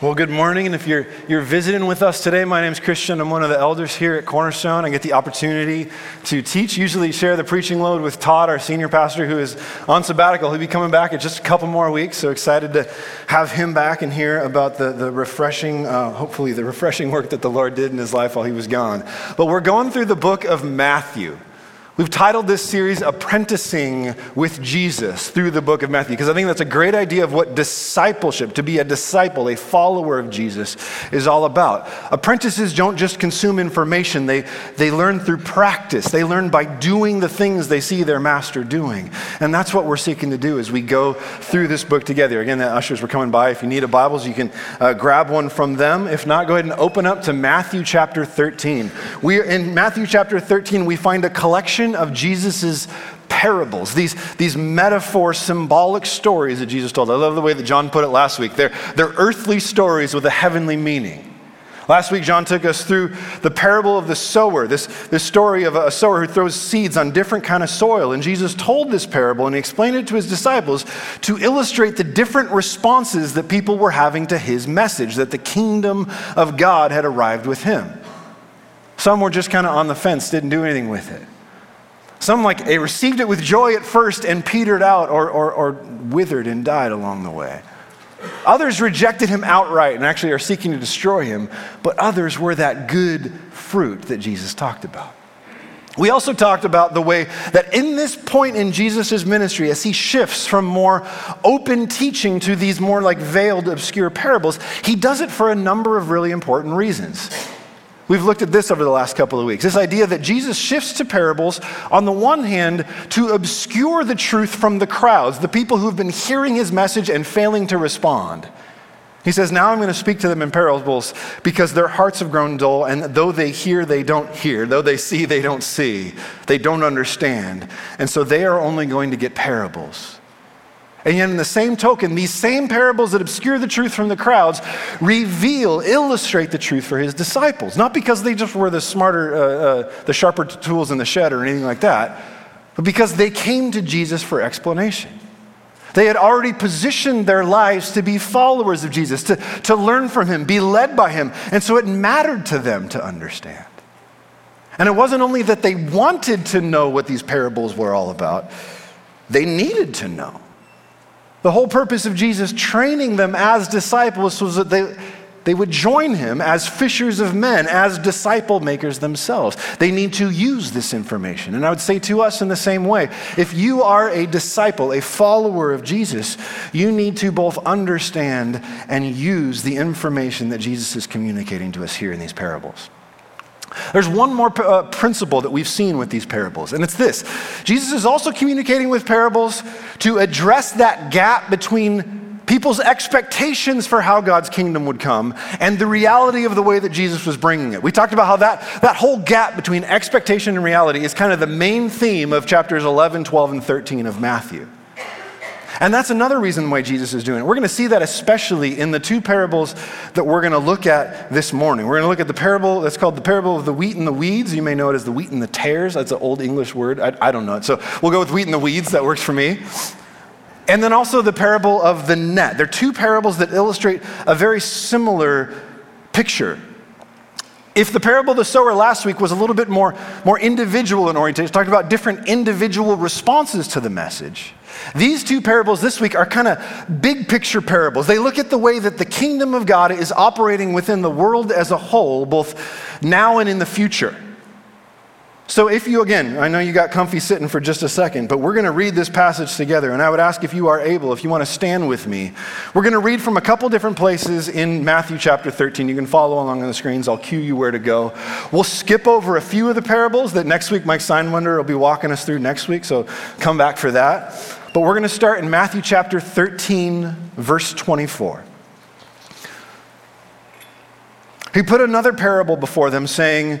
Well, good morning. And if you're, you're visiting with us today, my name is Christian. I'm one of the elders here at Cornerstone. I get the opportunity to teach, usually share the preaching load with Todd, our senior pastor, who is on sabbatical. He'll be coming back in just a couple more weeks. So excited to have him back and hear about the, the refreshing, uh, hopefully, the refreshing work that the Lord did in his life while he was gone. But we're going through the book of Matthew. We've titled this series Apprenticing with Jesus through the book of Matthew because I think that's a great idea of what discipleship, to be a disciple, a follower of Jesus, is all about. Apprentices don't just consume information, they, they learn through practice. They learn by doing the things they see their master doing. And that's what we're seeking to do as we go through this book together. Again, the ushers were coming by. If you need a Bible, you can uh, grab one from them. If not, go ahead and open up to Matthew chapter 13. We, in Matthew chapter 13, we find a collection of Jesus' parables, these, these metaphor, symbolic stories that Jesus told. I love the way that John put it last week. They're, they're earthly stories with a heavenly meaning. Last week, John took us through the parable of the sower, this, this story of a sower who throws seeds on different kind of soil. And Jesus told this parable and he explained it to his disciples to illustrate the different responses that people were having to his message, that the kingdom of God had arrived with him. Some were just kind of on the fence, didn't do anything with it. Some like they received it with joy at first and petered out or, or, or withered and died along the way. Others rejected him outright and actually are seeking to destroy him, but others were that good fruit that Jesus talked about. We also talked about the way that in this point in Jesus' ministry, as he shifts from more open teaching to these more like veiled, obscure parables, he does it for a number of really important reasons. We've looked at this over the last couple of weeks. This idea that Jesus shifts to parables, on the one hand, to obscure the truth from the crowds, the people who've been hearing his message and failing to respond. He says, Now I'm going to speak to them in parables because their hearts have grown dull, and though they hear, they don't hear. Though they see, they don't see. They don't understand. And so they are only going to get parables. And yet, in the same token, these same parables that obscure the truth from the crowds reveal, illustrate the truth for his disciples. Not because they just were the smarter, uh, uh, the sharper tools in the shed or anything like that, but because they came to Jesus for explanation. They had already positioned their lives to be followers of Jesus, to, to learn from him, be led by him. And so it mattered to them to understand. And it wasn't only that they wanted to know what these parables were all about, they needed to know. The whole purpose of Jesus training them as disciples was that they, they would join him as fishers of men, as disciple makers themselves. They need to use this information. And I would say to us in the same way if you are a disciple, a follower of Jesus, you need to both understand and use the information that Jesus is communicating to us here in these parables. There's one more uh, principle that we've seen with these parables, and it's this Jesus is also communicating with parables to address that gap between people's expectations for how God's kingdom would come and the reality of the way that Jesus was bringing it. We talked about how that, that whole gap between expectation and reality is kind of the main theme of chapters 11, 12, and 13 of Matthew. And that's another reason why Jesus is doing it. We're going to see that especially in the two parables that we're going to look at this morning. We're going to look at the parable that's called the parable of the wheat and the weeds. You may know it as the wheat and the tares. That's an old English word. I, I don't know it. So we'll go with wheat and the weeds. That works for me. And then also the parable of the net. They're two parables that illustrate a very similar picture. If the parable of the sower last week was a little bit more, more individual in orientation, talked about different individual responses to the message, these two parables this week are kind of big picture parables. They look at the way that the kingdom of God is operating within the world as a whole, both now and in the future. So, if you, again, I know you got comfy sitting for just a second, but we're going to read this passage together. And I would ask if you are able, if you want to stand with me. We're going to read from a couple different places in Matthew chapter 13. You can follow along on the screens. I'll cue you where to go. We'll skip over a few of the parables that next week Mike Steinwender will be walking us through next week. So, come back for that. But we're going to start in Matthew chapter 13, verse 24. He put another parable before them, saying,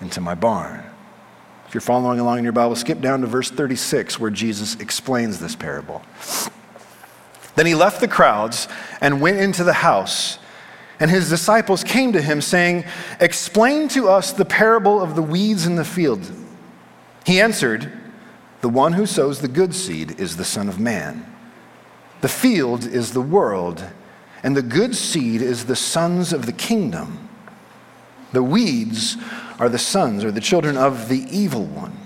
into my barn. If you're following along in your Bible, skip down to verse 36 where Jesus explains this parable. Then he left the crowds and went into the house. And his disciples came to him, saying, Explain to us the parable of the weeds in the field. He answered, The one who sows the good seed is the Son of Man. The field is the world, and the good seed is the sons of the kingdom. The weeds are the sons or the children of the evil one.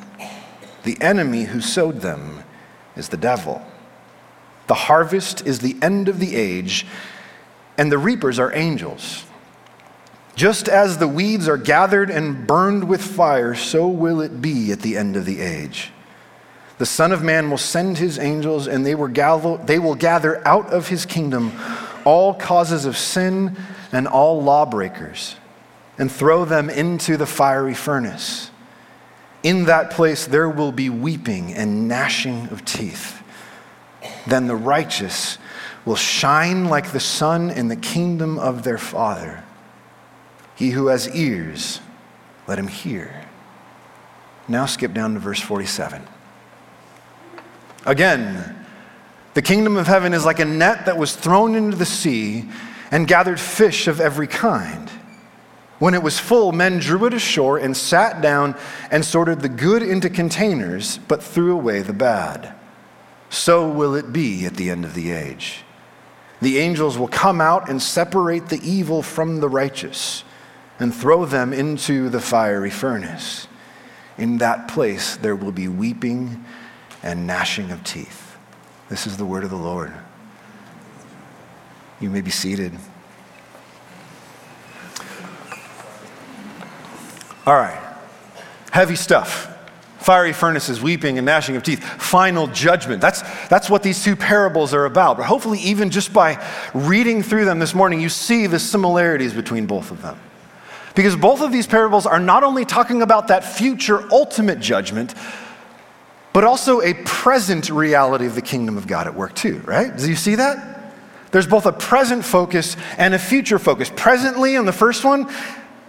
The enemy who sowed them is the devil. The harvest is the end of the age, and the reapers are angels. Just as the weeds are gathered and burned with fire, so will it be at the end of the age. The Son of Man will send his angels, and they will gather, they will gather out of his kingdom all causes of sin and all lawbreakers and throw them into the fiery furnace. In that place there will be weeping and gnashing of teeth. Then the righteous will shine like the sun in the kingdom of their Father. He who has ears, let him hear. Now skip down to verse 47. Again, the kingdom of heaven is like a net that was thrown into the sea and gathered fish of every kind. When it was full, men drew it ashore and sat down and sorted the good into containers, but threw away the bad. So will it be at the end of the age. The angels will come out and separate the evil from the righteous and throw them into the fiery furnace. In that place there will be weeping and gnashing of teeth. This is the word of the Lord. You may be seated. All right. Heavy stuff. Fiery furnaces, weeping and gnashing of teeth, final judgment. That's, that's what these two parables are about. But hopefully, even just by reading through them this morning, you see the similarities between both of them. Because both of these parables are not only talking about that future ultimate judgment, but also a present reality of the kingdom of God at work, too, right? Do you see that? There's both a present focus and a future focus. Presently, in the first one,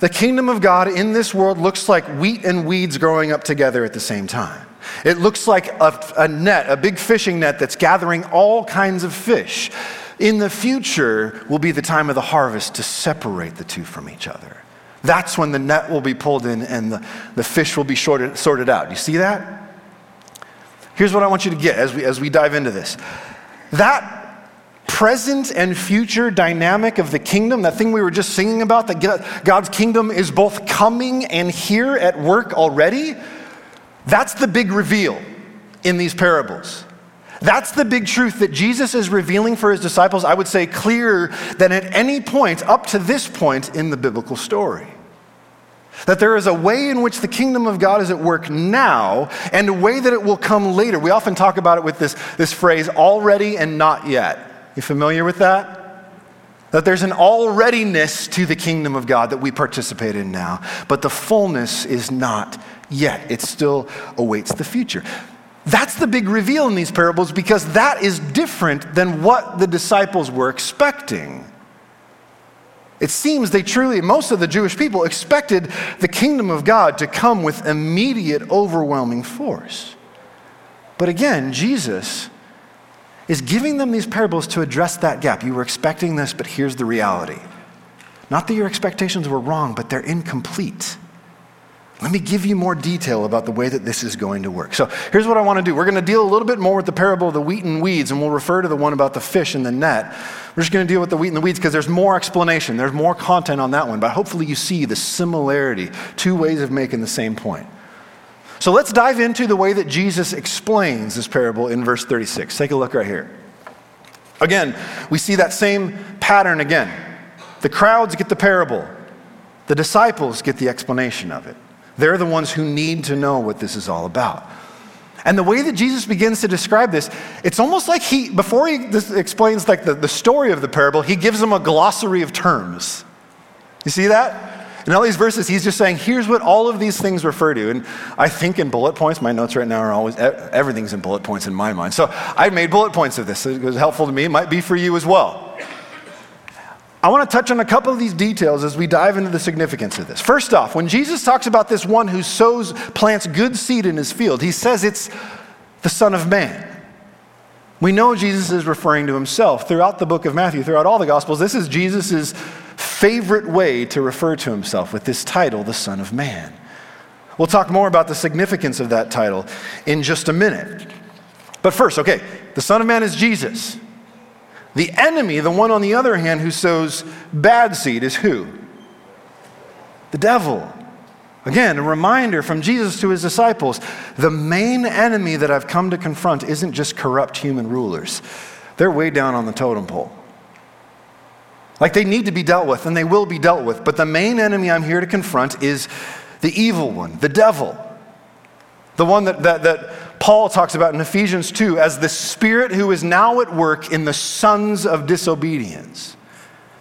the kingdom of God in this world looks like wheat and weeds growing up together at the same time. It looks like a, a, net, a big fishing net that's gathering all kinds of fish. In the future will be the time of the harvest to separate the two from each other. That's when the net will be pulled in and the, the fish will be sorted, sorted out. You see that? Here's what I want you to get as we, as we dive into this. That present and future dynamic of the kingdom, that thing we were just singing about, that God's kingdom is both coming and here at work already, that's the big reveal in these parables. That's the big truth that Jesus is revealing for his disciples, I would say clearer than at any point up to this point in the biblical story. That there is a way in which the kingdom of God is at work now and a way that it will come later. We often talk about it with this, this phrase, already and not yet. You familiar with that? That there's an alreadiness to the kingdom of God that we participate in now, but the fullness is not yet. It still awaits the future. That's the big reveal in these parables because that is different than what the disciples were expecting. It seems they truly, most of the Jewish people, expected the kingdom of God to come with immediate, overwhelming force. But again, Jesus is giving them these parables to address that gap. You were expecting this, but here's the reality. Not that your expectations were wrong, but they're incomplete. Let me give you more detail about the way that this is going to work. So here's what I want to do. We're going to deal a little bit more with the parable of the wheat and weeds, and we'll refer to the one about the fish and the net. We're just going to deal with the wheat and the weeds because there's more explanation, there's more content on that one, but hopefully you see the similarity, two ways of making the same point. So let's dive into the way that Jesus explains this parable in verse 36. Take a look right here. Again, we see that same pattern again. The crowds get the parable, the disciples get the explanation of it. They're the ones who need to know what this is all about. And the way that Jesus begins to describe this, it's almost like he, before he explains like the, the story of the parable, he gives them a glossary of terms. You see that? In all these verses, he's just saying, here's what all of these things refer to. And I think in bullet points, my notes right now are always, everything's in bullet points in my mind. So I've made bullet points of this. It was helpful to me. It might be for you as well. I want to touch on a couple of these details as we dive into the significance of this. First off, when Jesus talks about this one who sows, plants good seed in his field, he says it's the Son of Man. We know Jesus is referring to himself throughout the book of Matthew, throughout all the Gospels. This is Jesus' favorite way to refer to himself with this title, the Son of Man. We'll talk more about the significance of that title in just a minute. But first, okay, the Son of Man is Jesus. The enemy, the one on the other hand who sows bad seed, is who? The devil. Again, a reminder from Jesus to his disciples the main enemy that I've come to confront isn't just corrupt human rulers, they're way down on the totem pole. Like they need to be dealt with, and they will be dealt with. But the main enemy I'm here to confront is the evil one, the devil. The one that, that, that Paul talks about in Ephesians 2 as the spirit who is now at work in the sons of disobedience.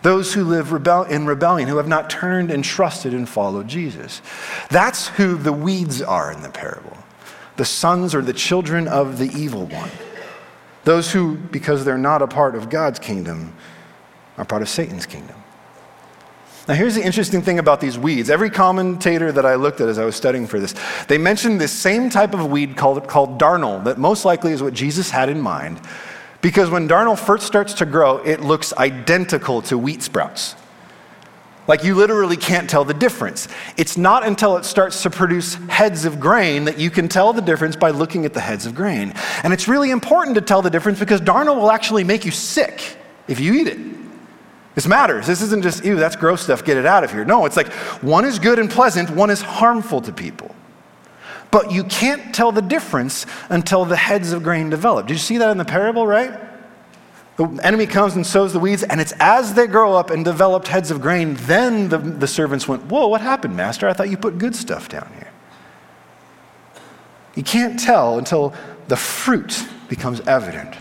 Those who live rebel- in rebellion, who have not turned and trusted and followed Jesus. That's who the weeds are in the parable. The sons or the children of the evil one. Those who, because they're not a part of God's kingdom, are part of Satan's kingdom. Now, here's the interesting thing about these weeds. Every commentator that I looked at as I was studying for this, they mentioned this same type of weed called, called darnel, that most likely is what Jesus had in mind. Because when darnel first starts to grow, it looks identical to wheat sprouts. Like you literally can't tell the difference. It's not until it starts to produce heads of grain that you can tell the difference by looking at the heads of grain. And it's really important to tell the difference because darnel will actually make you sick if you eat it. This matters. This isn't just, ew, that's gross stuff, get it out of here. No, it's like one is good and pleasant, one is harmful to people. But you can't tell the difference until the heads of grain develop. Did you see that in the parable, right? The enemy comes and sows the weeds, and it's as they grow up and developed heads of grain, then the, the servants went, Whoa, what happened, Master? I thought you put good stuff down here. You can't tell until the fruit becomes evident.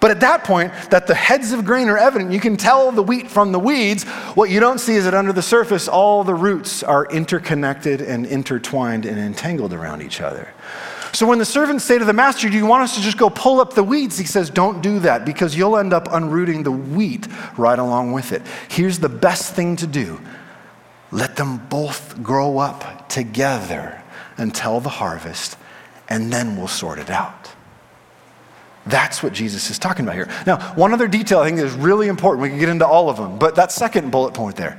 But at that point, that the heads of grain are evident, you can tell the wheat from the weeds. What you don't see is that under the surface, all the roots are interconnected and intertwined and entangled around each other. So when the servants say to the master, Do you want us to just go pull up the weeds? He says, Don't do that because you'll end up unrooting the wheat right along with it. Here's the best thing to do let them both grow up together until the harvest, and then we'll sort it out. That's what Jesus is talking about here. Now, one other detail I think is really important. We can get into all of them, but that second bullet point there.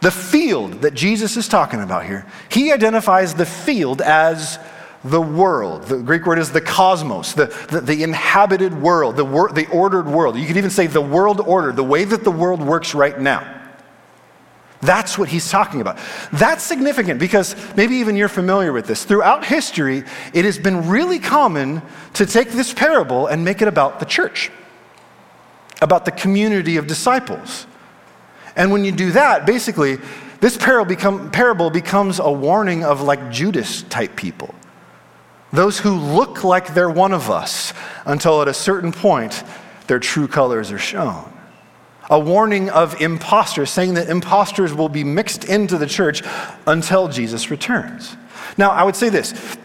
The field that Jesus is talking about here, he identifies the field as the world. The Greek word is the cosmos, the, the, the inhabited world, the, wor- the ordered world. You could even say the world order, the way that the world works right now. That's what he's talking about. That's significant because maybe even you're familiar with this. Throughout history, it has been really common to take this parable and make it about the church, about the community of disciples. And when you do that, basically, this parable, become, parable becomes a warning of like Judas type people. Those who look like they're one of us until at a certain point their true colors are shown a warning of imposters, saying that imposters will be mixed into the church until Jesus returns. Now, I would say this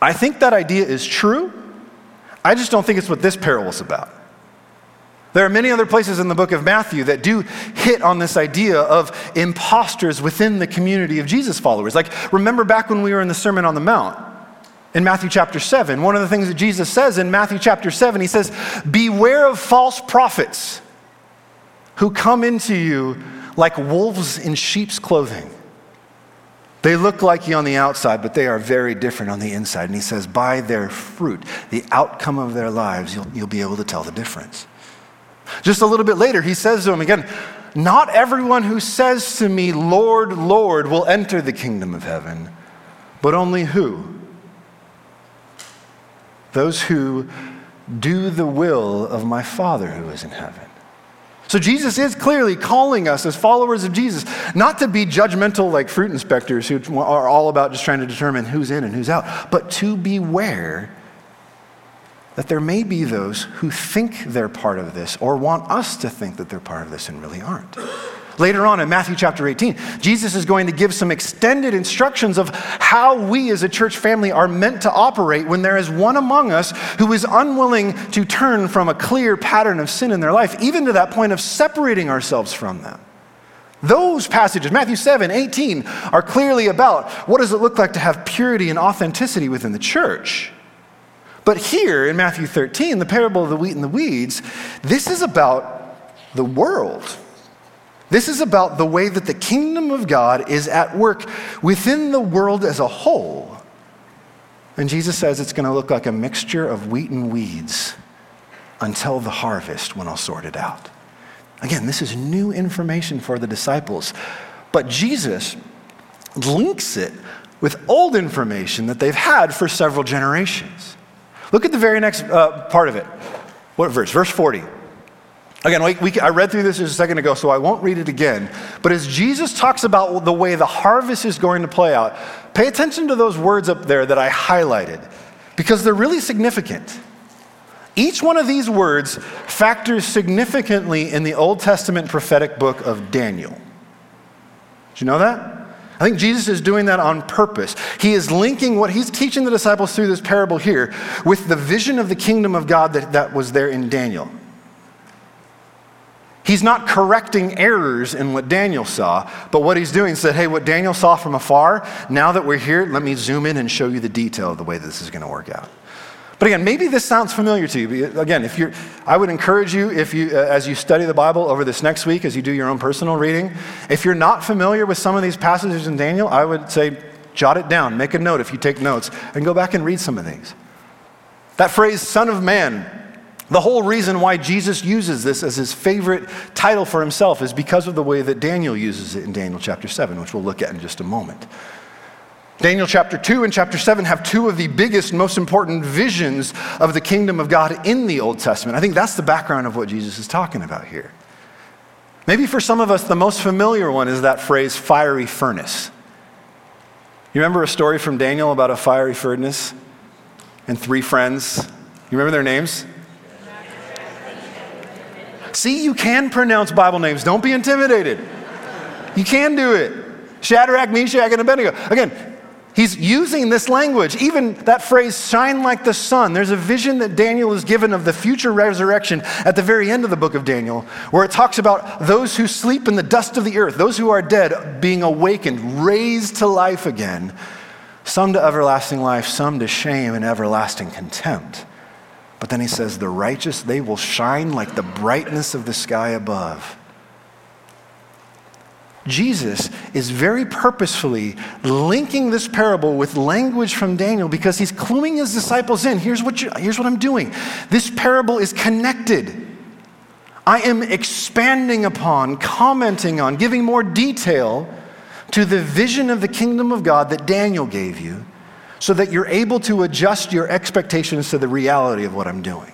I think that idea is true. I just don't think it's what this parable is about. There are many other places in the book of Matthew that do hit on this idea of imposters within the community of Jesus followers. Like, remember back when we were in the Sermon on the Mount in Matthew chapter 7, one of the things that Jesus says in Matthew chapter 7, he says, Beware of false prophets who come into you like wolves in sheep's clothing. They look like you on the outside, but they are very different on the inside. And he says, by their fruit, the outcome of their lives, you'll, you'll be able to tell the difference. Just a little bit later, he says to him again, Not everyone who says to me, Lord, Lord, will enter the kingdom of heaven, but only who? Those who do the will of my Father who is in heaven. So Jesus is clearly calling us as followers of Jesus not to be judgmental like fruit inspectors who are all about just trying to determine who's in and who's out, but to beware that there may be those who think they're part of this or want us to think that they're part of this and really aren't. Later on in Matthew chapter 18, Jesus is going to give some extended instructions of how we as a church family are meant to operate when there is one among us who is unwilling to turn from a clear pattern of sin in their life, even to that point of separating ourselves from them. Those passages, Matthew 7, 18, are clearly about what does it look like to have purity and authenticity within the church. But here in Matthew 13, the parable of the wheat and the weeds, this is about the world. This is about the way that the kingdom of God is at work within the world as a whole. And Jesus says it's going to look like a mixture of wheat and weeds until the harvest when I'll sort it out. Again, this is new information for the disciples. But Jesus links it with old information that they've had for several generations. Look at the very next uh, part of it. What verse? Verse 40. Again, we, we, I read through this just a second ago, so I won't read it again. But as Jesus talks about the way the harvest is going to play out, pay attention to those words up there that I highlighted because they're really significant. Each one of these words factors significantly in the Old Testament prophetic book of Daniel. Did you know that? I think Jesus is doing that on purpose. He is linking what he's teaching the disciples through this parable here with the vision of the kingdom of God that, that was there in Daniel. He's not correcting errors in what Daniel saw, but what he's doing is said, hey, what Daniel saw from afar, now that we're here, let me zoom in and show you the detail of the way this is going to work out. But again, maybe this sounds familiar to you. Again, if you're, I would encourage you, if you, uh, as you study the Bible over this next week, as you do your own personal reading, if you're not familiar with some of these passages in Daniel, I would say jot it down, make a note if you take notes, and go back and read some of these. That phrase, Son of Man, the whole reason why Jesus uses this as his favorite title for himself is because of the way that Daniel uses it in Daniel chapter 7, which we'll look at in just a moment. Daniel chapter 2 and chapter 7 have two of the biggest, most important visions of the kingdom of God in the Old Testament. I think that's the background of what Jesus is talking about here. Maybe for some of us, the most familiar one is that phrase, fiery furnace. You remember a story from Daniel about a fiery furnace and three friends? You remember their names? See, you can pronounce Bible names. Don't be intimidated. You can do it. Shadrach, Meshach, and Abednego. Again, He's using this language, even that phrase, shine like the sun. There's a vision that Daniel is given of the future resurrection at the very end of the book of Daniel, where it talks about those who sleep in the dust of the earth, those who are dead being awakened, raised to life again, some to everlasting life, some to shame and everlasting contempt. But then he says, the righteous, they will shine like the brightness of the sky above. Jesus is very purposefully linking this parable with language from Daniel because he's cluing his disciples in. Here's what, you, here's what I'm doing this parable is connected. I am expanding upon, commenting on, giving more detail to the vision of the kingdom of God that Daniel gave you so that you're able to adjust your expectations to the reality of what I'm doing.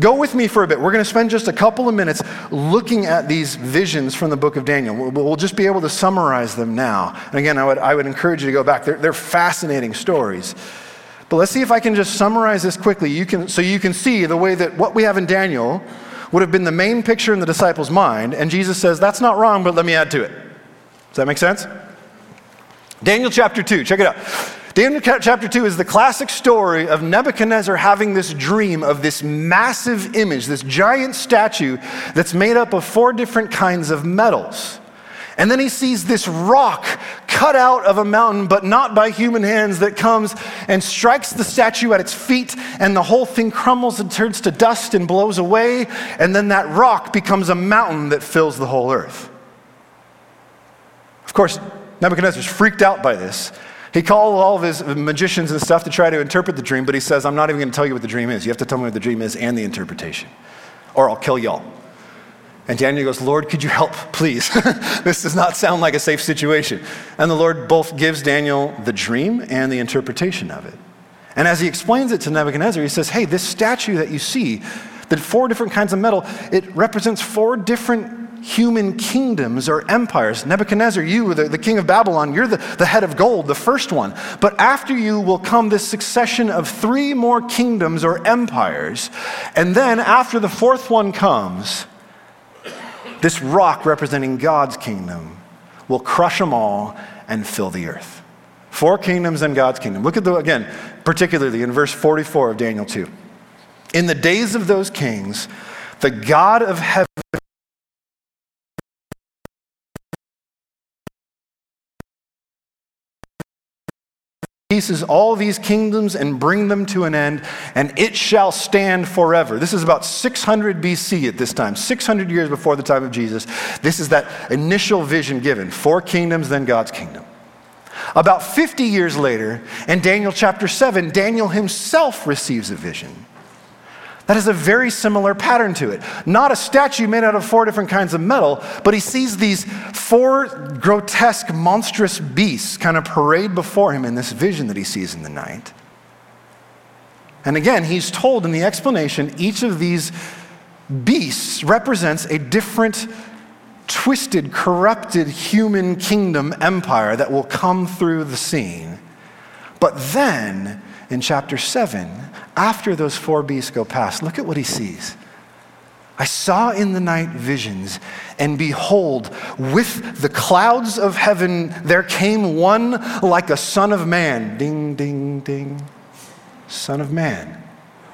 Go with me for a bit. We're going to spend just a couple of minutes looking at these visions from the book of Daniel. We'll just be able to summarize them now. And again, I would, I would encourage you to go back. They're, they're fascinating stories. But let's see if I can just summarize this quickly you can, so you can see the way that what we have in Daniel would have been the main picture in the disciples' mind. And Jesus says, That's not wrong, but let me add to it. Does that make sense? Daniel chapter 2, check it out. Daniel chapter 2 is the classic story of Nebuchadnezzar having this dream of this massive image, this giant statue that's made up of four different kinds of metals. And then he sees this rock cut out of a mountain, but not by human hands, that comes and strikes the statue at its feet, and the whole thing crumbles and turns to dust and blows away. And then that rock becomes a mountain that fills the whole earth. Of course, Nebuchadnezzar's freaked out by this. He called all of his magicians and stuff to try to interpret the dream, but he says, I'm not even going to tell you what the dream is. You have to tell me what the dream is and the interpretation, or I'll kill y'all. And Daniel goes, Lord, could you help, please? this does not sound like a safe situation. And the Lord both gives Daniel the dream and the interpretation of it. And as he explains it to Nebuchadnezzar, he says, Hey, this statue that you see, the four different kinds of metal, it represents four different human kingdoms or empires. Nebuchadnezzar, you, the, the king of Babylon, you're the, the head of gold, the first one. But after you will come this succession of three more kingdoms or empires. And then after the fourth one comes, this rock representing God's kingdom will crush them all and fill the earth. Four kingdoms and God's kingdom. Look at the, again, particularly in verse 44 of Daniel 2. In the days of those kings, the God of heaven pieces all these kingdoms and bring them to an end, and it shall stand forever. This is about 600 BC at this time, 600 years before the time of Jesus. This is that initial vision given four kingdoms, then God's kingdom. About 50 years later, in Daniel chapter 7, Daniel himself receives a vision. That has a very similar pattern to it. Not a statue made out of four different kinds of metal, but he sees these four grotesque, monstrous beasts kind of parade before him in this vision that he sees in the night. And again, he's told in the explanation each of these beasts represents a different, twisted, corrupted human kingdom empire that will come through the scene. But then, in chapter 7, after those four beasts go past, look at what he sees. I saw in the night visions, and behold, with the clouds of heaven there came one like a son of man. Ding, ding, ding. Son of man.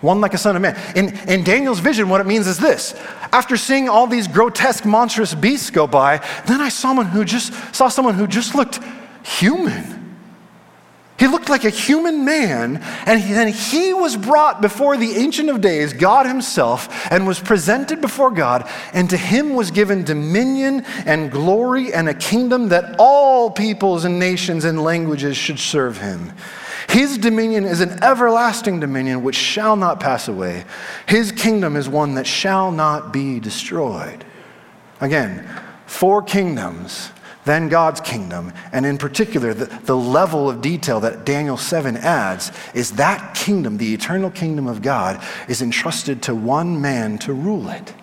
One like a son of man. In, in Daniel's vision, what it means is this. After seeing all these grotesque, monstrous beasts go by, then I saw someone who just saw someone who just looked human. He looked like a human man, and then he was brought before the Ancient of Days, God Himself, and was presented before God, and to him was given dominion and glory and a kingdom that all peoples and nations and languages should serve him. His dominion is an everlasting dominion which shall not pass away. His kingdom is one that shall not be destroyed. Again, four kingdoms then God's kingdom, and in particular, the, the level of detail that Daniel 7 adds is that kingdom, the eternal kingdom of God, is entrusted to one man to rule it.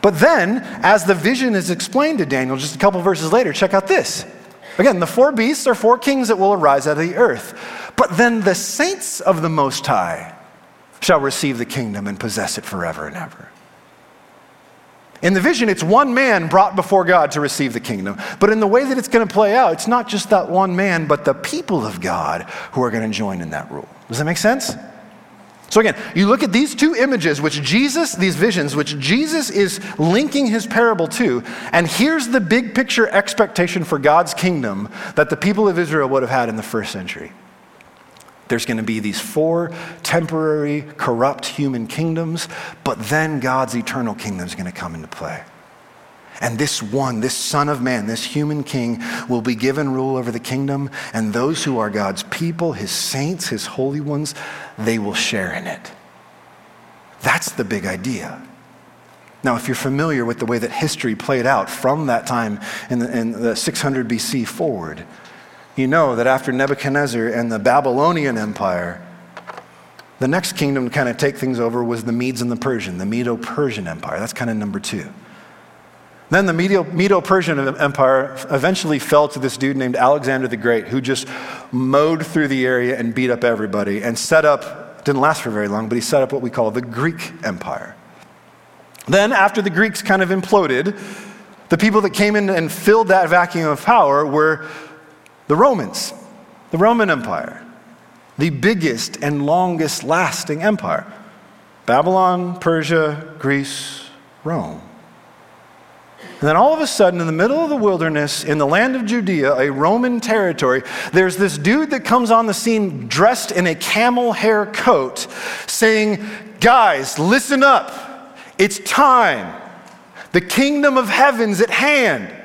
But then, as the vision is explained to Daniel just a couple verses later, check out this. Again, the four beasts are four kings that will arise out of the earth. But then the saints of the Most High shall receive the kingdom and possess it forever and ever. In the vision, it's one man brought before God to receive the kingdom. But in the way that it's going to play out, it's not just that one man, but the people of God who are going to join in that rule. Does that make sense? So again, you look at these two images, which Jesus, these visions, which Jesus is linking his parable to, and here's the big picture expectation for God's kingdom that the people of Israel would have had in the first century. There's going to be these four temporary, corrupt human kingdoms, but then God's eternal kingdom is going to come into play. And this one, this Son of Man, this human king, will be given rule over the kingdom, and those who are God's people, his saints, his holy ones, they will share in it. That's the big idea. Now, if you're familiar with the way that history played out from that time in the, in the 600 BC forward, you know that after Nebuchadnezzar and the Babylonian Empire, the next kingdom to kind of take things over was the Medes and the Persian, the Medo Persian Empire. That's kind of number two. Then the Medo Persian Empire eventually fell to this dude named Alexander the Great, who just mowed through the area and beat up everybody and set up, didn't last for very long, but he set up what we call the Greek Empire. Then, after the Greeks kind of imploded, the people that came in and filled that vacuum of power were the Romans, the Roman Empire, the biggest and longest lasting empire. Babylon, Persia, Greece, Rome. And then all of a sudden, in the middle of the wilderness, in the land of Judea, a Roman territory, there's this dude that comes on the scene dressed in a camel hair coat saying, Guys, listen up. It's time. The kingdom of heaven's at hand.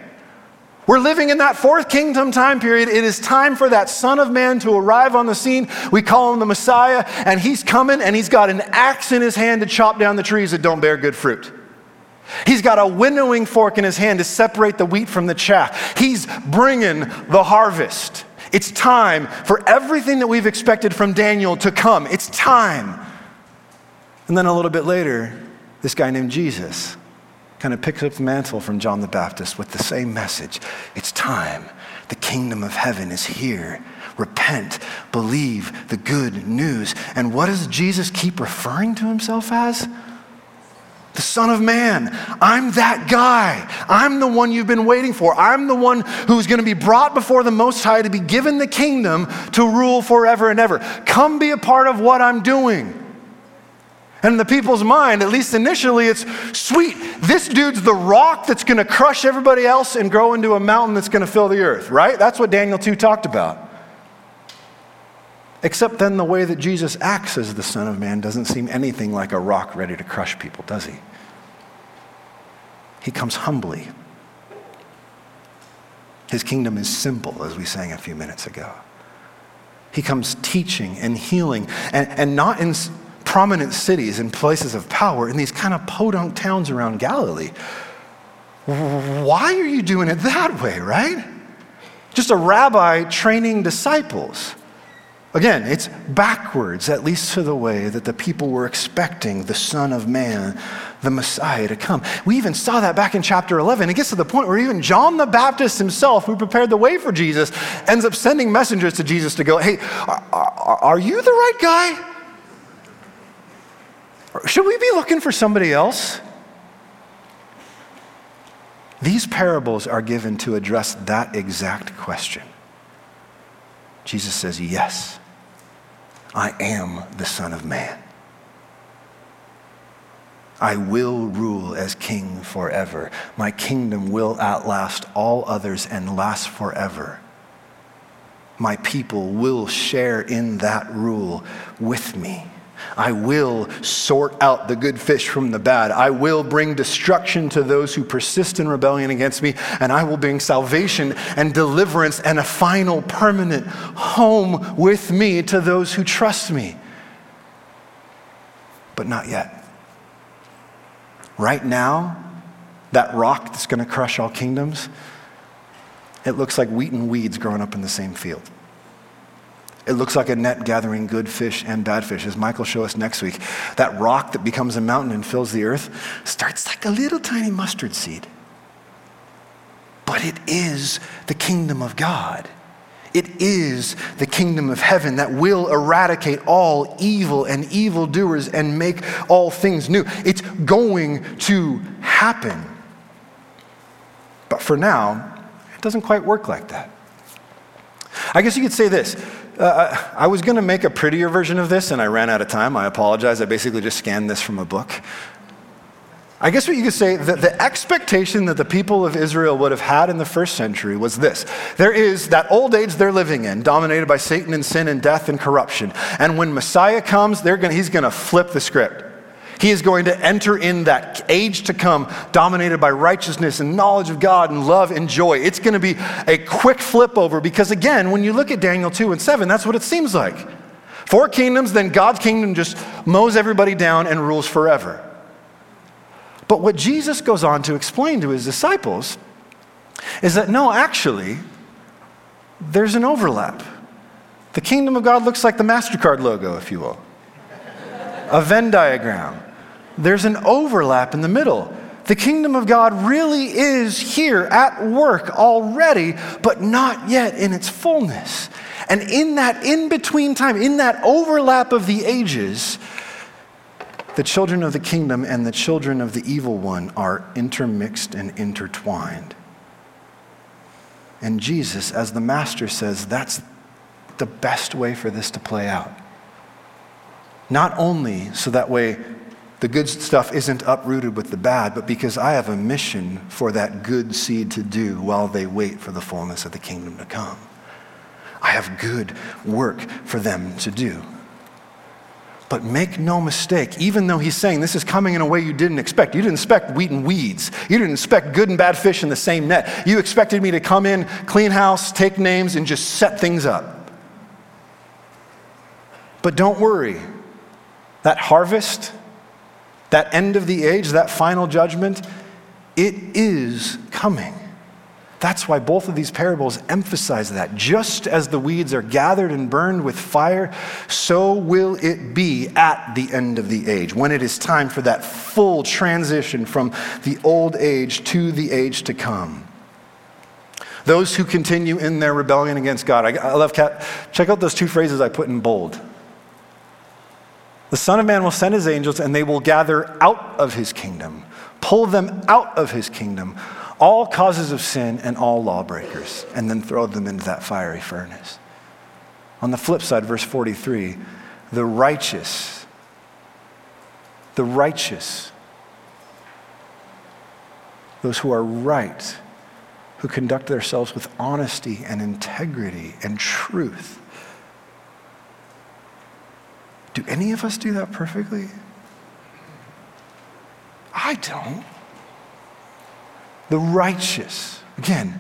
We're living in that fourth kingdom time period. It is time for that Son of Man to arrive on the scene. We call him the Messiah, and he's coming, and he's got an axe in his hand to chop down the trees that don't bear good fruit. He's got a winnowing fork in his hand to separate the wheat from the chaff. He's bringing the harvest. It's time for everything that we've expected from Daniel to come. It's time. And then a little bit later, this guy named Jesus kind of picks up the mantle from John the Baptist with the same message. It's time. The kingdom of heaven is here. Repent, believe the good news. And what does Jesus keep referring to himself as? the Son of Man. I'm that guy. I'm the one you've been waiting for. I'm the one who's going to be brought before the Most High to be given the kingdom to rule forever and ever. Come be a part of what I'm doing. And in the people's mind, at least initially, it's sweet. This dude's the rock that's going to crush everybody else and grow into a mountain that's going to fill the earth, right? That's what Daniel 2 talked about. Except then the way that Jesus acts as the Son of Man doesn't seem anything like a rock ready to crush people, does he? He comes humbly. His kingdom is simple, as we sang a few minutes ago. He comes teaching and healing, and, and not in prominent cities and places of power, in these kind of podunk towns around Galilee. Why are you doing it that way, right? Just a rabbi training disciples. Again, it's backwards, at least to the way that the people were expecting the Son of Man, the Messiah, to come. We even saw that back in chapter 11. It gets to the point where even John the Baptist himself, who prepared the way for Jesus, ends up sending messengers to Jesus to go, Hey, are, are, are you the right guy? Should we be looking for somebody else? These parables are given to address that exact question. Jesus says, Yes, I am the Son of Man. I will rule as king forever. My kingdom will outlast all others and last forever. My people will share in that rule with me. I will sort out the good fish from the bad. I will bring destruction to those who persist in rebellion against me, and I will bring salvation and deliverance and a final permanent home with me to those who trust me. But not yet. Right now, that rock that's going to crush all kingdoms, it looks like wheat and weeds growing up in the same field. It looks like a net gathering good fish and bad fish, as Michael show us next week. That rock that becomes a mountain and fills the earth starts like a little tiny mustard seed. But it is the kingdom of God. It is the kingdom of heaven that will eradicate all evil and evildoers and make all things new. It's going to happen. But for now, it doesn't quite work like that. I guess you could say this uh, I was going to make a prettier version of this and I ran out of time. I apologize. I basically just scanned this from a book. I guess what you could say that the expectation that the people of Israel would have had in the first century was this. There is that old age they're living in, dominated by Satan and sin and death and corruption. And when Messiah comes, gonna, he's going to flip the script. He is going to enter in that age to come, dominated by righteousness and knowledge of God and love and joy. It's going to be a quick flip over because, again, when you look at Daniel 2 and 7, that's what it seems like. Four kingdoms, then God's kingdom just mows everybody down and rules forever. But what Jesus goes on to explain to his disciples is that no, actually, there's an overlap. The kingdom of God looks like the MasterCard logo, if you will, a Venn diagram there's an overlap in the middle. The kingdom of God really is here at work already, but not yet in its fullness. And in that in between time, in that overlap of the ages, the children of the kingdom and the children of the evil one are intermixed and intertwined. And Jesus, as the master says, that's the best way for this to play out. Not only so that way the good stuff isn't uprooted with the bad, but because I have a mission for that good seed to do while they wait for the fullness of the kingdom to come. I have good work for them to do. But make no mistake, even though he's saying this is coming in a way you didn't expect, you didn't expect wheat and weeds. You didn't expect good and bad fish in the same net. You expected me to come in, clean house, take names, and just set things up. But don't worry, that harvest, that end of the age, that final judgment, it is coming. That's why both of these parables emphasize that. Just as the weeds are gathered and burned with fire, so will it be at the end of the age, when it is time for that full transition from the old age to the age to come. Those who continue in their rebellion against God. I, love, Cat. check out those two phrases I put in bold. The Son of Man will send his angels, and they will gather out of his kingdom, pull them out of his kingdom all causes of sin and all lawbreakers, and then throw them into that fiery furnace. On the flip side, verse 43, the righteous, the righteous, those who are right, who conduct themselves with honesty and integrity and truth. Do any of us do that perfectly? I don't the righteous. Again,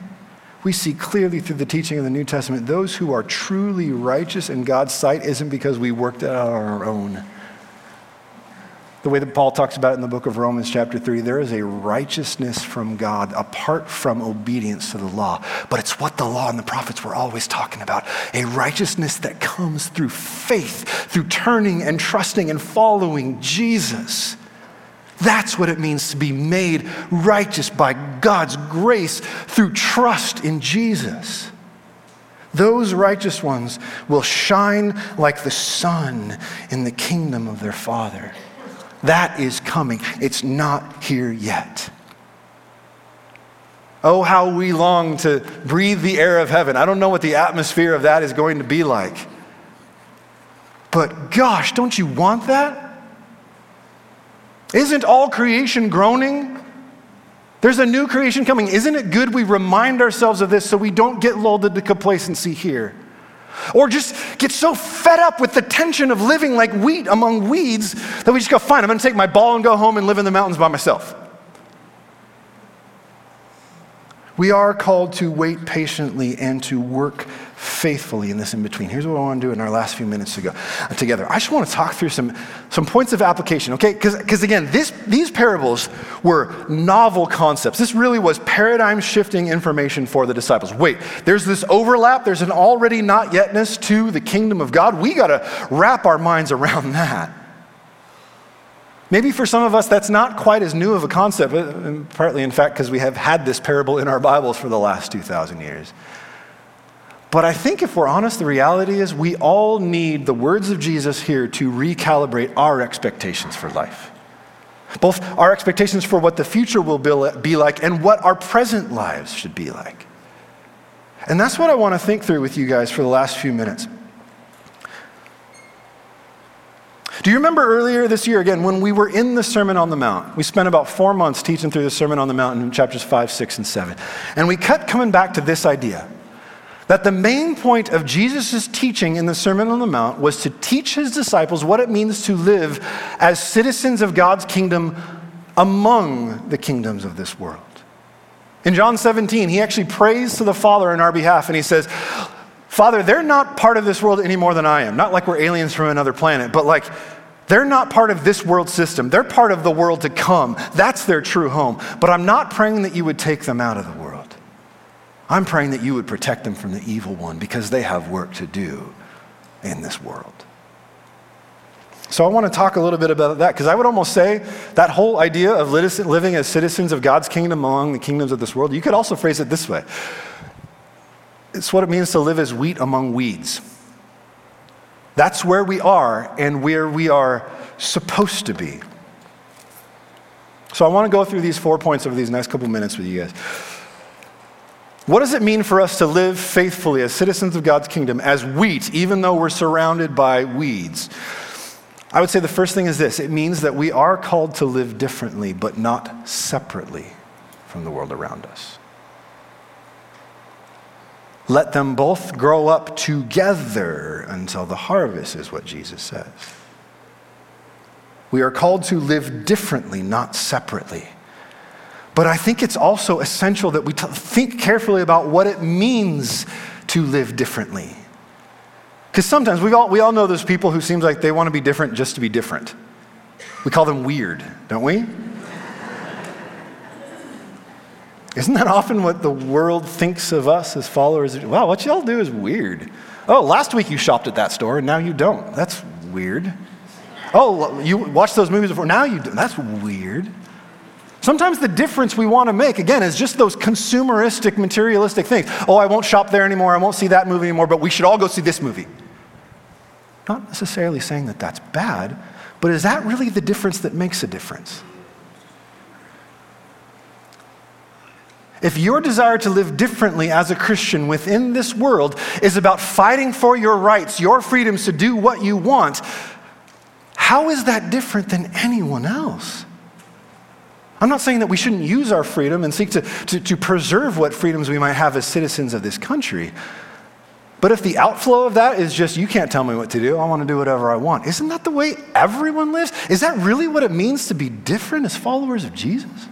we see clearly through the teaching of the New Testament those who are truly righteous in God's sight isn't because we worked it out on our own. The way that Paul talks about it in the book of Romans, chapter 3, there is a righteousness from God apart from obedience to the law. But it's what the law and the prophets were always talking about a righteousness that comes through faith, through turning and trusting and following Jesus. That's what it means to be made righteous by God's grace through trust in Jesus. Those righteous ones will shine like the sun in the kingdom of their Father. That is coming. It's not here yet. Oh, how we long to breathe the air of heaven. I don't know what the atmosphere of that is going to be like. But gosh, don't you want that? Isn't all creation groaning? There's a new creation coming. Isn't it good we remind ourselves of this so we don't get lulled into complacency here? Or just get so fed up with the tension of living like wheat among weeds that we just go, fine, I'm to take my ball and go home and live in the mountains by myself. We are called to wait patiently and to work faithfully in this in between. Here's what I want to do in our last few minutes to go, uh, together. I just want to talk through some, some points of application, okay? Because again, this, these parables were novel concepts. This really was paradigm shifting information for the disciples. Wait, there's this overlap, there's an already not yetness to the kingdom of God. We got to wrap our minds around that. Maybe for some of us, that's not quite as new of a concept, uh, partly, in fact, because we have had this parable in our Bibles for the last 2,000 years. But I think if we're honest, the reality is we all need the words of Jesus here to recalibrate our expectations for life. Both our expectations for what the future will be like and what our present lives should be like. And that's what I want to think through with you guys for the last few minutes. Do you remember earlier this year, again, when we were in the Sermon on the Mount? We spent about four months teaching through the Sermon on the Mount in chapters 5, 6, and 7. And we kept coming back to this idea that the main point of Jesus' teaching in the Sermon on the Mount was to teach his disciples what it means to live as citizens of God's kingdom among the kingdoms of this world. In John 17, he actually prays to the Father in our behalf, and he says, Father, they're not part of this world any more than I am. Not like we're aliens from another planet, but like they're not part of this world system. They're part of the world to come. That's their true home. But I'm not praying that you would take them out of the world. I'm praying that you would protect them from the evil one because they have work to do in this world. So I want to talk a little bit about that because I would almost say that whole idea of living as citizens of God's kingdom among the kingdoms of this world, you could also phrase it this way it's what it means to live as wheat among weeds. That's where we are and where we are supposed to be. So I want to go through these four points over these next couple minutes with you guys. What does it mean for us to live faithfully as citizens of God's kingdom, as wheat, even though we're surrounded by weeds? I would say the first thing is this it means that we are called to live differently, but not separately from the world around us. Let them both grow up together until the harvest, is what Jesus says. We are called to live differently, not separately. But I think it's also essential that we t- think carefully about what it means to live differently. Because sometimes we all, we all know those people who seems like they want to be different just to be different. We call them weird, don't we? Isn't that often what the world thinks of us as followers? Wow, what y'all do is weird. Oh, last week you shopped at that store and now you don't. That's weird. Oh, you watched those movies before, now you don't. That's weird. Sometimes the difference we want to make, again, is just those consumeristic, materialistic things. Oh, I won't shop there anymore. I won't see that movie anymore, but we should all go see this movie. Not necessarily saying that that's bad, but is that really the difference that makes a difference? If your desire to live differently as a Christian within this world is about fighting for your rights, your freedoms to do what you want, how is that different than anyone else? I'm not saying that we shouldn't use our freedom and seek to, to, to, preserve what freedoms we might have as citizens of this country. But if the outflow of that is just, you can't tell me what to do, I want to do whatever I want, isn't that the way everyone lives? Is that really what it means to be different as followers of Jesus?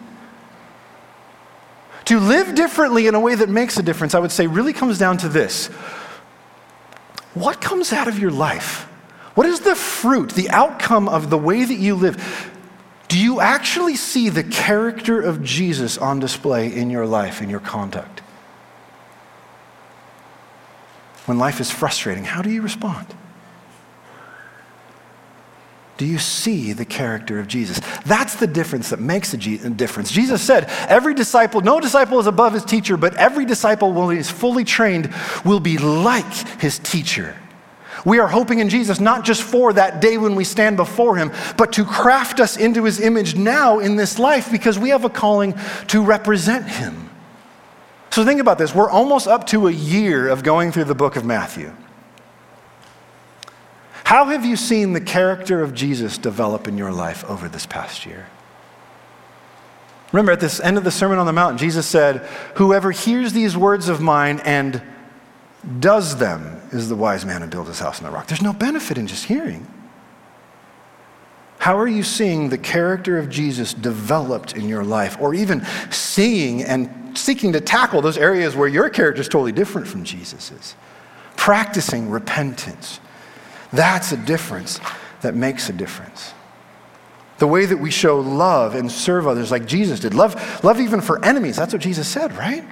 To live differently in a way that makes a difference, I would say, really comes down to this What comes out of your life? What is the fruit, the outcome of the way that you live? Do you actually see the character of Jesus on display in your life, in your conduct? When life is frustrating, how do you respond? Do you see the character of Jesus? That's the difference that makes a difference. Jesus said, Every disciple, no disciple is above his teacher, but every disciple, when he is fully trained, will be like his teacher. We are hoping in Jesus not just for that day when we stand before him, but to craft us into his image now in this life because we have a calling to represent him. So think about this. We're almost up to a year of going through the book of Matthew. How have you seen the character of Jesus develop in your life over this past year? Remember, at this end of the Sermon on the Mount, Jesus said, Whoever hears these words of mine and does them is the wise man who built his house on the rock. There's no benefit in just hearing. How are you seeing the character of Jesus developed in your life, or even seeing and seeking to tackle those areas where your character is totally different from Jesus's? Practicing repentance, that's a difference that makes a difference. The way that we show love and serve others like Jesus did. Love, love even for enemies. That's what Jesus said, right?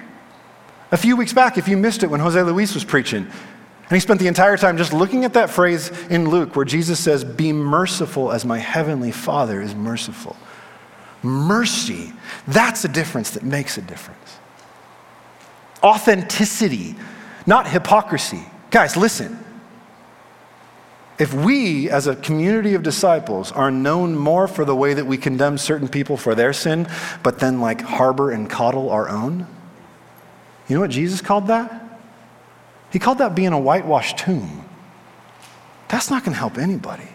A few weeks back, if you missed it when Jose Luis was preaching, and he spent the entire time just looking at that phrase in Luke where Jesus says, Be merciful as my heavenly Father is merciful. Mercy, that's a difference that makes a difference. Authenticity, not hypocrisy. Guys, listen. If we, as a community of disciples, are known more for the way that we condemn certain people for their sin, but then like harbor and coddle our own, you know what Jesus called that? He called that being a whitewashed tomb. That's not going to help anybody.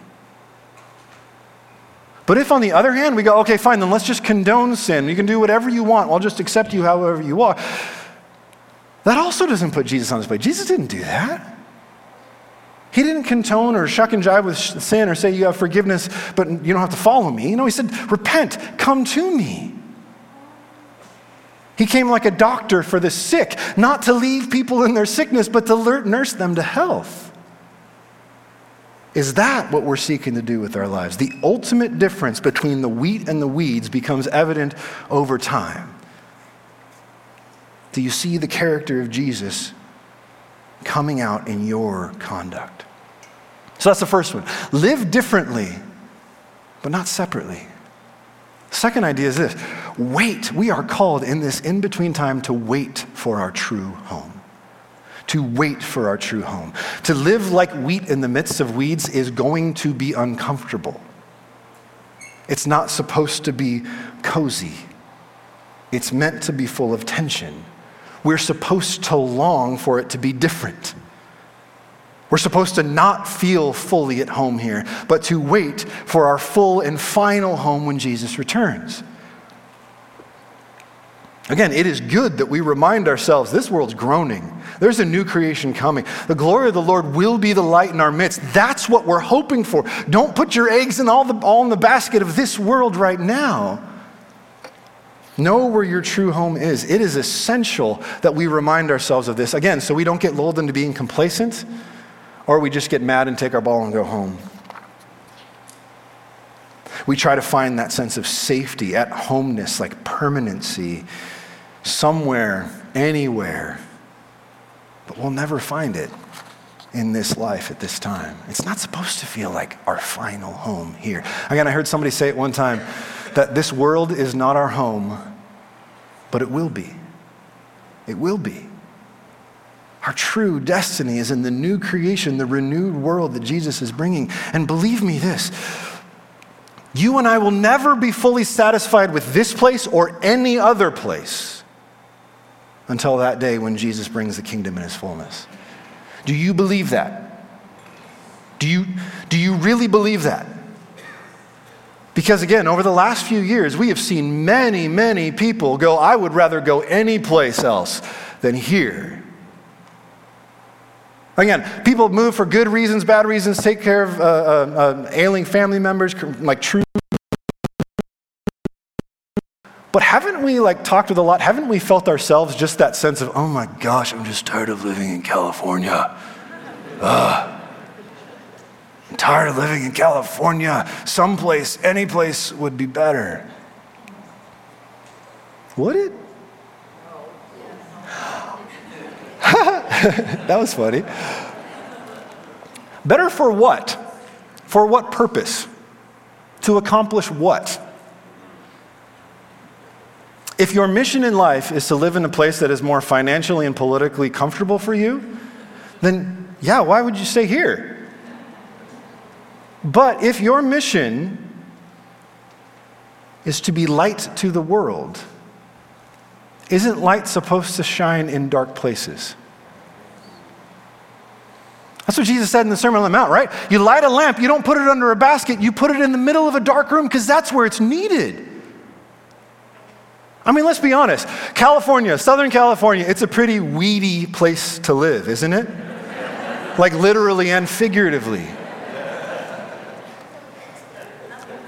But if, on the other hand, we go, okay, fine, then let's just condone sin. You can do whatever you want. I'll just accept you however you are. That also doesn't put Jesus on display. Jesus didn't do that. He didn't contone or shuck and jive with sin or say you have forgiveness, but you don't have to follow me. Know, he said, repent, come to me. He came like a doctor for the sick, not to leave people in their sickness, but to nurse them to health. Is that what we're seeking to do with our lives? The ultimate difference between the wheat and the weeds becomes evident over time. Do you see the character of Jesus coming out in your conduct? So that's the first one. Live differently, but not separately. Second idea is this wait. We are called in this in between time to wait for our true home. To wait for our true home. To live like wheat in the midst of weeds is going to be uncomfortable. It's not supposed to be cozy, it's meant to be full of tension. We're supposed to long for it to be different. We're supposed to not feel fully at home here, but to wait for our full and final home when Jesus returns. Again, it is good that we remind ourselves this world's groaning. There's a new creation coming. The glory of the Lord will be the light in our midst. That's what we're hoping for. Don't put your eggs in all, the, all in the basket of this world right now. Know where your true home is. It is essential that we remind ourselves of this. Again, so we don't get lulled into being complacent or we just get mad and take our ball and go home. We try to find that sense of safety, at homeness, like permanency somewhere, anywhere, but we'll never find it in this life at this time. It's not supposed to feel like our final home here. Again, I heard somebody say it one time that this world is not our home, but it will be. It will be. Our true destiny is in the new creation, the renewed world that Jesus is bringing. And believe me this you and I will never be fully satisfied with this place or any other place until that day when Jesus brings the kingdom in its fullness. Do you believe that? Do you, do you really believe that? Because again, over the last few years, we have seen many, many people go, I would rather go any place else than here. Again, people move for good reasons, bad reasons, take care of uh, uh, uh, ailing family members, like true. But haven't we like talked with a lot? Haven't we felt ourselves just that sense of, oh my gosh, I'm just tired of living in California. Ugh. I'm tired of living in California. Someplace, any place would be better. Would it? that was funny. Better for what? For what purpose? To accomplish what? If your mission in life is to live in a place that is more financially and politically comfortable for you, then yeah, why would you stay here? But if your mission is to be light to the world, isn't light supposed to shine in dark places? That's what Jesus said in the Sermon on the Mount, right? You light a lamp, you don't put it under a basket, you put it in the middle of a dark room because that's where it's needed. I mean, let's be honest. California, Southern California, it's a pretty weedy place to live, isn't it? like literally and figuratively.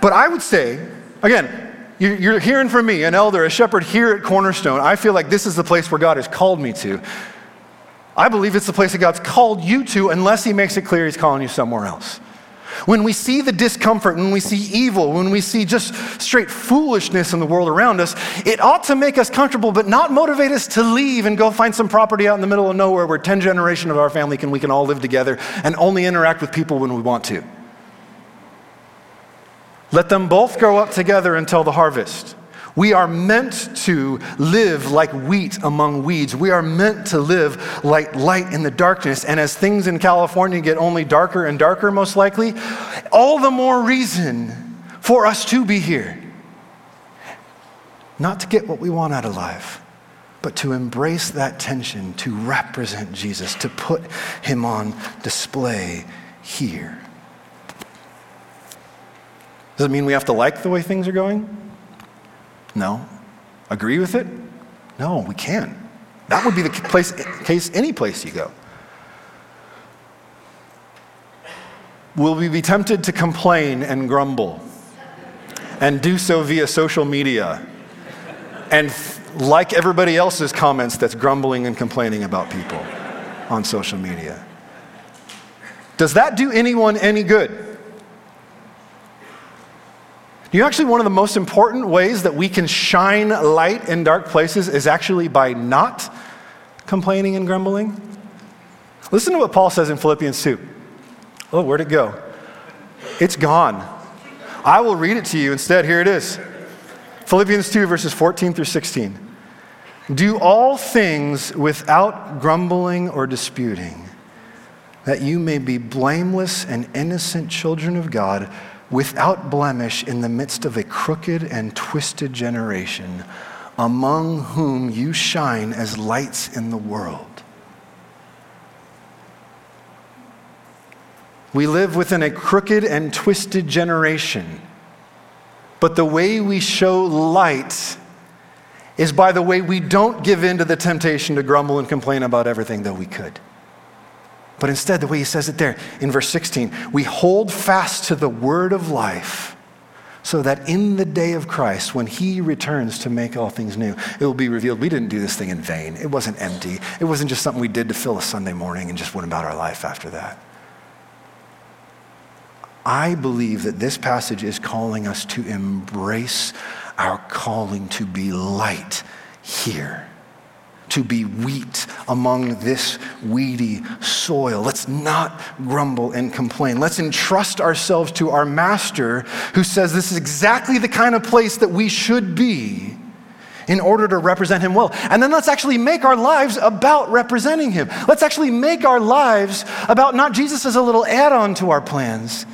But I would say, again, you're hearing from me, an elder, a shepherd here at Cornerstone. I feel like this is the place where God has called me to. I believe it's the place that God's called you to, unless He makes it clear He's calling you somewhere else. When we see the discomfort, when we see evil, when we see just straight foolishness in the world around us, it ought to make us comfortable, but not motivate us to leave and go find some property out in the middle of nowhere where 10 generations of our family can we can all live together and only interact with people when we want to. Let them both grow up together until the harvest. We are meant to live like wheat among weeds. We are meant to live like light in the darkness. And as things in California get only darker and darker, most likely, all the more reason for us to be here. Not to get what we want out of life, but to embrace that tension, to represent Jesus, to put him on display here. Does it mean we have to like the way things are going? No. Agree with it? No, we can't. That would be the place, case any place you go. Will we be tempted to complain and grumble and do so via social media and like everybody else's comments that's grumbling and complaining about people on social media? Does that do anyone any good? You know, actually, one of the most important ways that we can shine light in dark places is actually by not complaining and grumbling. Listen to what Paul says in Philippians 2. Oh, where'd it go? It's gone. I will read it to you instead. Here it is Philippians 2, verses 14 through 16. Do all things without grumbling or disputing, that you may be blameless and innocent children of God without blemish in the midst of a crooked and twisted generation, among whom you shine as lights in the world. We live within a crooked and twisted generation, but the way we show light is by the way we don't give in to the temptation to grumble and complain about everything, though we could. But instead, the way he says it there in verse 16, we hold fast to the word of life so that in the day of Christ, when he returns to make all things new, it will be revealed we didn't do this thing in vain. It wasn't empty. It wasn't just something we did to fill a Sunday morning and just went about our life after that. I believe that this passage is calling us to embrace our calling to be light here to be wheat among this weedy soil. Let's not grumble and complain. Let's entrust ourselves to our master who says this is exactly the kind of place that we should be in order to represent him well. And then let's actually make our lives about representing him. Let's actually make our lives about not Jesus as a little add on to our plans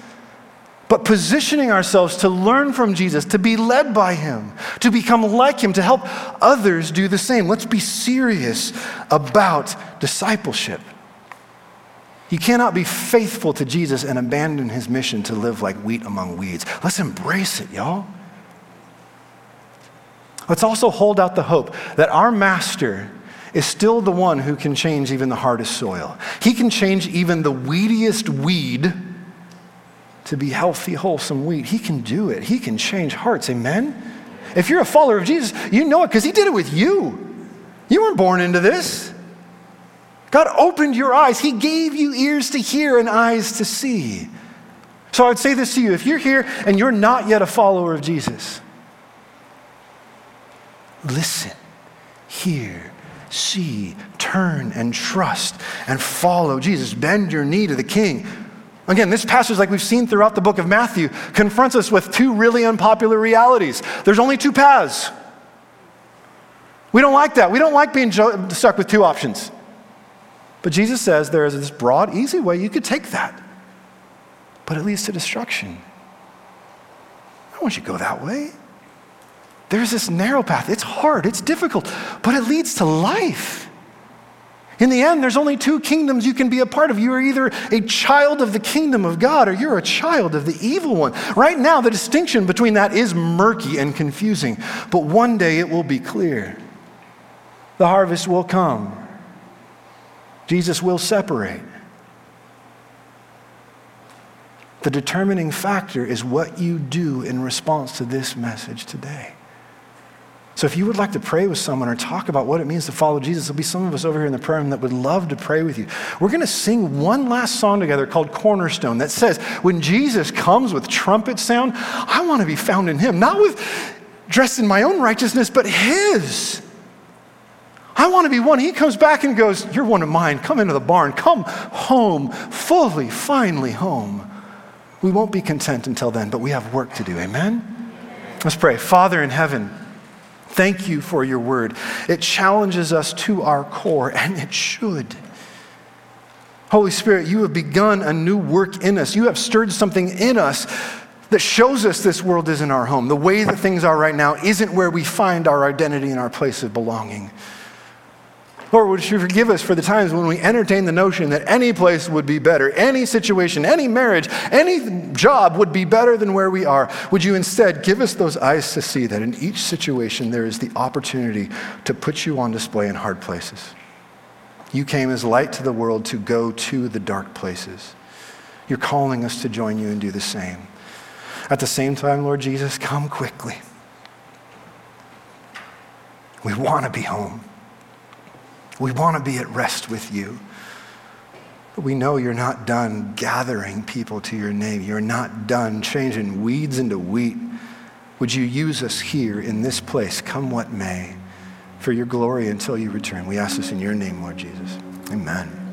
but positioning ourselves to learn from Jesus, to be led by Him, to become like Him, to help others do the same. Let's be serious about discipleship. You cannot be faithful to Jesus and abandon His mission to live like wheat among weeds. Let's embrace it, y'all. Let's also hold out the hope that our Master is still the one who can change even the hardest soil. He can change even the weediest weed to be healthy, wholesome wheat. He can do it. He can change hearts. Amen? If you're a follower of Jesus, you know it because He did it with you. You weren't born into this. God opened your eyes, He gave you ears to hear and eyes to see. So I would say this to you if you're here and you're not yet a follower of Jesus, listen, hear, see, turn, and trust, and follow Jesus. Bend your knee to the King Again, this passage, like we've seen throughout the book of Matthew, confronts us with two really unpopular realities. There's only two paths. We don't like that. We don't like being stuck with two options. But Jesus says there is this broad, easy way you could take that, but it leads to destruction. I don't want you to go that way. There's this narrow path. It's hard, it's difficult, but it leads to life. In the end, there's only two kingdoms you can be a part of. You are either a child of the kingdom of God or you're a child of the evil one. Right now, the distinction between that is murky and confusing, but one day it will be clear. The harvest will come, Jesus will separate. The determining factor is what you do in response to this message today. So if you would like to pray with someone or talk about what it means to follow Jesus, there'll be some of us over here in the prayer room that would love to pray with you. We're going to sing one last song together called Cornerstone that says, when Jesus comes with trumpet sound, I want to be found in him, not with dressed in my own righteousness, but his. I want to be one. He comes back and goes, You're one of mine. Come into the barn. Come home, fully, finally home. We won't be content until then, but we have work to do. Amen? Let's pray. Father in heaven, Thank you for your word. It challenges us to our core, and it should. Holy Spirit, you have begun a new work in us. You have stirred something in us that shows us this world isn't our home. The way that things are right now isn't where we find our identity and our place of belonging. Lord, would you forgive us for the times when we entertain the notion that any place would be better, any situation, any marriage, any job would be better than where we are? Would you instead give us those eyes to see that in each situation there is the opportunity to put you on display in hard places? You came as light to the world to go to the dark places. You're calling us to join you and do the same. At the same time, Lord Jesus, come quickly. We want to be home. We want to be at rest with you. But we know you're not done gathering people to your name. You're not done changing weeds into wheat. Would you use us here in this place, come what may, for your glory until you return? We ask this in your name, Lord Jesus. Amen.